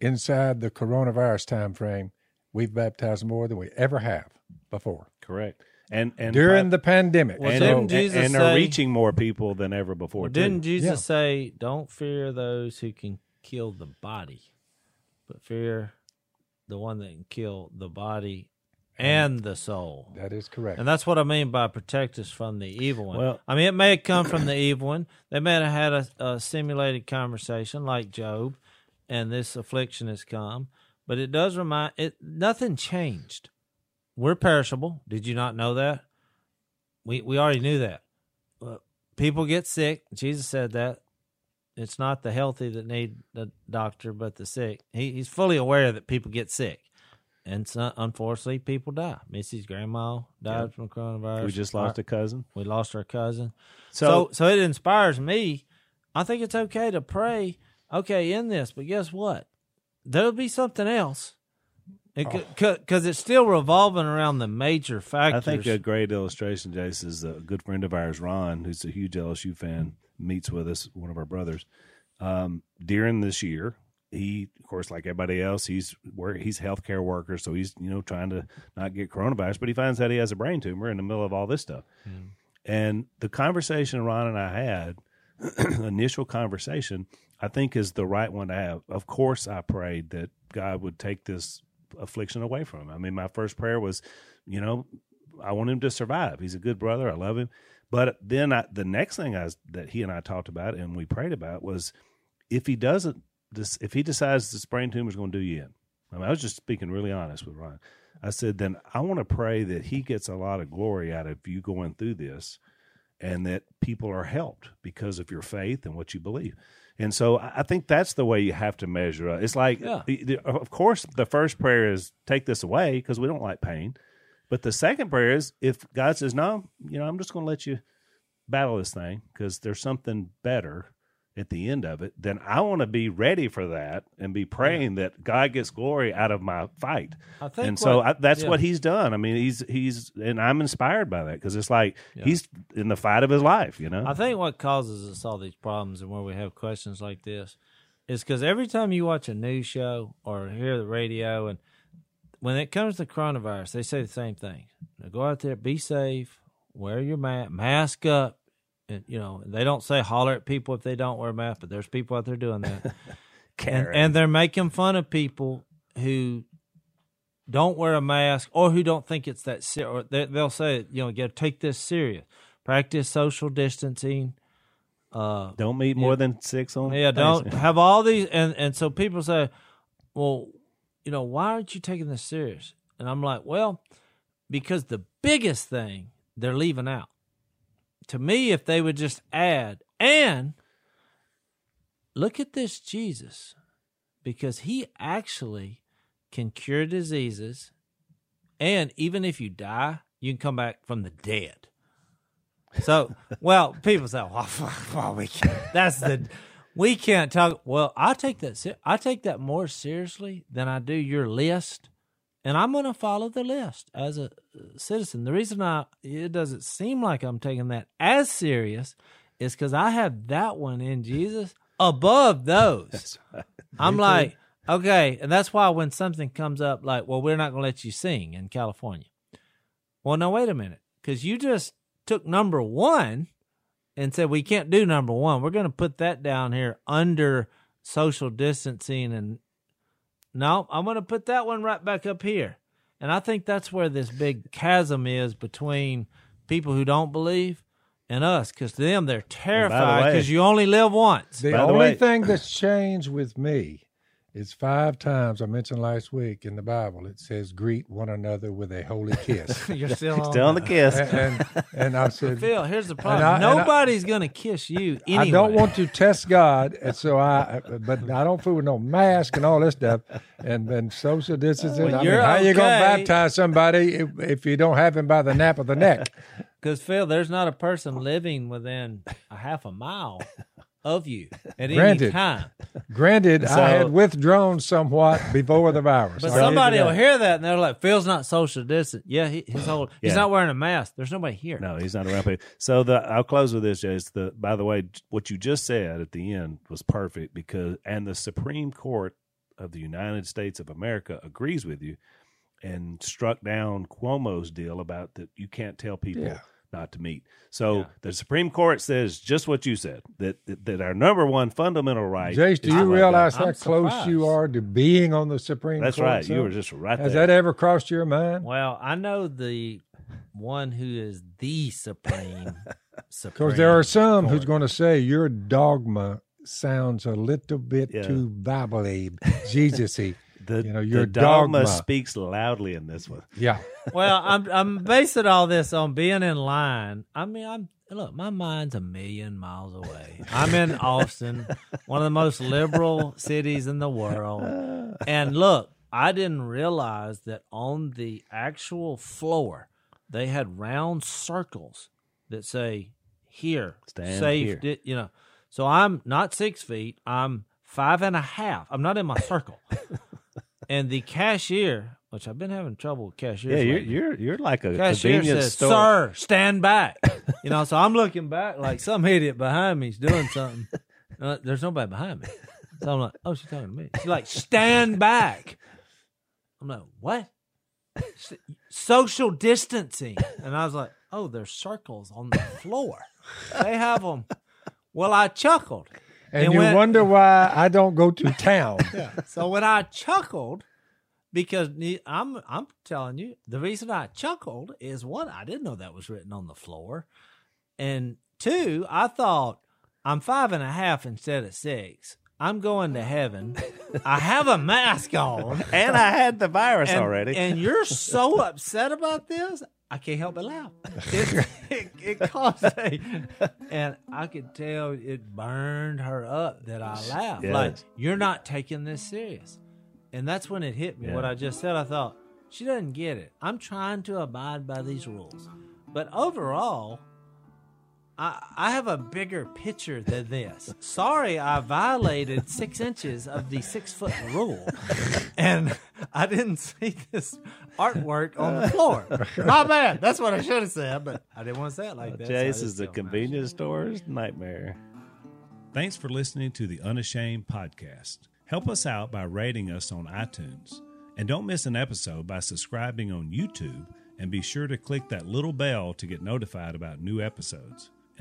inside the coronavirus time frame. We've baptized more than we ever have before Correct. And and during the pandemic. Well, and, didn't and, Jesus and are say- reaching more people than ever before. Well, didn't Jesus Yeah. say, "Don't fear those who can kill the body, but fear the one that can kill the body and the soul"? that is correct. And that's what I mean by protect us from the evil one. Well- I mean, it may have come from the evil one. They may have had a, a simulated conversation like Job, and this affliction has come. But it does remind it. Nothing changed. We're perishable. Did you not know that? We we already knew that. People get sick. Jesus said that. It's not the healthy that need the doctor, but the sick. He, he's fully aware that people get sick, and so, unfortunately, people die. Missy's grandma died from coronavirus. we just lost a cousin? We lost our cousin. So, So, so it inspires me. I think it's okay to pray. Okay, in this, but guess what? There'll be something else. Because it's still revolving around the major factors. I think a great illustration, Jase, is a good friend of ours, Ron, who's a huge LSU fan, meets with us, one of our brothers. Um, during this year, he, of course, like everybody else, he's work, he's a healthcare worker, so he's you know trying to not get coronavirus, but he finds out he has a brain tumor in the middle of all this stuff. And the conversation Ron and I had, initial conversation, I think is the right one to have. Of course, I prayed that God would take this affliction away from him. I mean, my first prayer was, you know, I want him to survive. He's a good brother. I love him. But then I, the next thing I, that he and I talked about and we prayed about was if he doesn't, if he decides this brain tumor is going to do you in. I mean, I was just speaking really honest with Ron. I said, then I want to pray that he gets a lot of glory out of you going through this and that people are helped because of your faith and what you believe. And so I think that's the way you have to measure it. It's like, Yeah. of course, the first prayer is take this away because we don't like pain. But the second prayer is if God says, no, you know, I'm just going to let you battle this thing because there's something better at the end of it, then I want to be ready for that and be praying that God gets glory out of my fight. I think and so I, that's yeah. what he's done. I mean, he's he's and I'm inspired by that because it's like he's in the fight of his life. You know, I think what causes us all these problems and where we have questions like this is because every time you watch a news show or hear the radio, and when it comes to coronavirus, they say the same thing: Now go out there, be safe, wear your mask, mask up. And, you know, they don't say holler at people if they don't wear a mask, but there's people out there doing that. and, and they're making fun of people who don't wear a mask or who don't think it's that serious. Or they, they'll say, you know, you got to take this serious. Practice social distancing. Uh, don't meet more than six on. yeah, don't have all these. And, and so people say, well, you know, why aren't you taking this serious? And I'm like, well, because the biggest thing they're leaving out. To me, if they would just add, and look at this Jesus, because he actually can cure diseases. And even if you die, you can come back from the dead. So, well, people say, well, well we can't. That's the, we can't talk. Well, I take that, I take that more seriously than I do your list. And I'm going to follow the list as a uh, citizen. The reason I, it doesn't seem like I'm taking that as serious is because I have that one in Jesus above those. I'm like, okay. And that's why when something comes up like, well, we're not going to let you sing in California. Well, no, wait a minute. Because you just took number one and said, we can't do number one. We're going to put that down here under social distancing. And no, I'm going to put that one right back up here. And I think that's where this big chasm is between people who don't believe and us. Because to them, they're terrified way- because you only live once. The By the only way- thing that's changed with me is five times I mentioned last week in the Bible it says greet one another with a holy kiss. You're still on, Still on the kiss. and, and and I said Phil, here's the problem. I- Nobody's going to kiss you anyway. I don't want to test God, and so I, but I don't fool with no mask and all this stuff, and then social distancing. Well, I mean, you're how you gonna baptize somebody if, if you don't have him by the nape of the neck? Because Phil, there's not a person living within a half a mile of you at any Granted. time. Granted, So- I had withdrawn somewhat before the virus. But I'll give you somebody will hear that and they're like, "Phil's not social distant." Yeah, he, his whole he's not wearing a mask. There's nobody here. No, he's not around. people. So the I'll close with this, Jay. It's the by the way, what you just said at the end was perfect because and the Supreme Court of the United States of America agrees with you and struck down Cuomo's deal about that you can't tell people Yeah. Not to meet. So the Supreme Court says just what you said that that, that our number one fundamental right. Jase, do you realize how close you are to being on the Supreme That's Court? right. You were just right Has there. that ever crossed your mind? Well, I know the one who is the supreme. Because there are some who's going to say your dogma sounds a little bit Yeah. too Bible-y, Jesus-y. The, you know, your the dogma, dogma. speaks loudly in this one. Yeah. well, I'm I'm basing all this on being in line. I mean, I'm look, my mind's a million miles away. I'm in Austin, one of the most liberal cities in the world. And look, I didn't realize that on the actual floor they had round circles that say here, Stand safe, here. di- you know. So I'm not six feet. I'm five and a half. I'm not in my circle. And the cashier, which I've been having trouble with cashiers. Yeah, you're lately. you're you're like a Cashier convenience says, store. "Sir, stand back." You know, so I'm looking back like some idiot behind me's doing something. Uh, there's nobody behind me, so I'm like, "Oh, she's talking to me." She's like, "Stand back." I'm like, "What?" Social distancing, and I was like, "Oh, there's circles on the floor. They have them." Well, I chuckled. And, And you when- wonder why I don't go to town. So when I chuckled, because I'm I'm telling you, the reason I chuckled is one, I didn't know that was written on the floor, and two, I thought I'm five and a half instead of six. I'm going to heaven. I have a mask on, and I had the virus and, already. and you're so upset about this. I can't help but laugh. It, it, it caused a, and I could tell it burned her up that I laughed. Like you're not taking this serious, and that's when it hit me. What I just said, I thought she doesn't get it. I'm trying to abide by these rules, but overall, I, I have a bigger picture than this. Sorry, I violated six inches of the six foot rule, and I didn't see this artwork on the floor. My bad. That's what I should have said, but I didn't want to say it like that. so Jase is the told my convenience store's nightmare. Thanks for listening to the Unashamed podcast. Help us out by rating us on iTunes. And don't miss an episode by subscribing on YouTube and be sure to click that little bell to get notified about new episodes.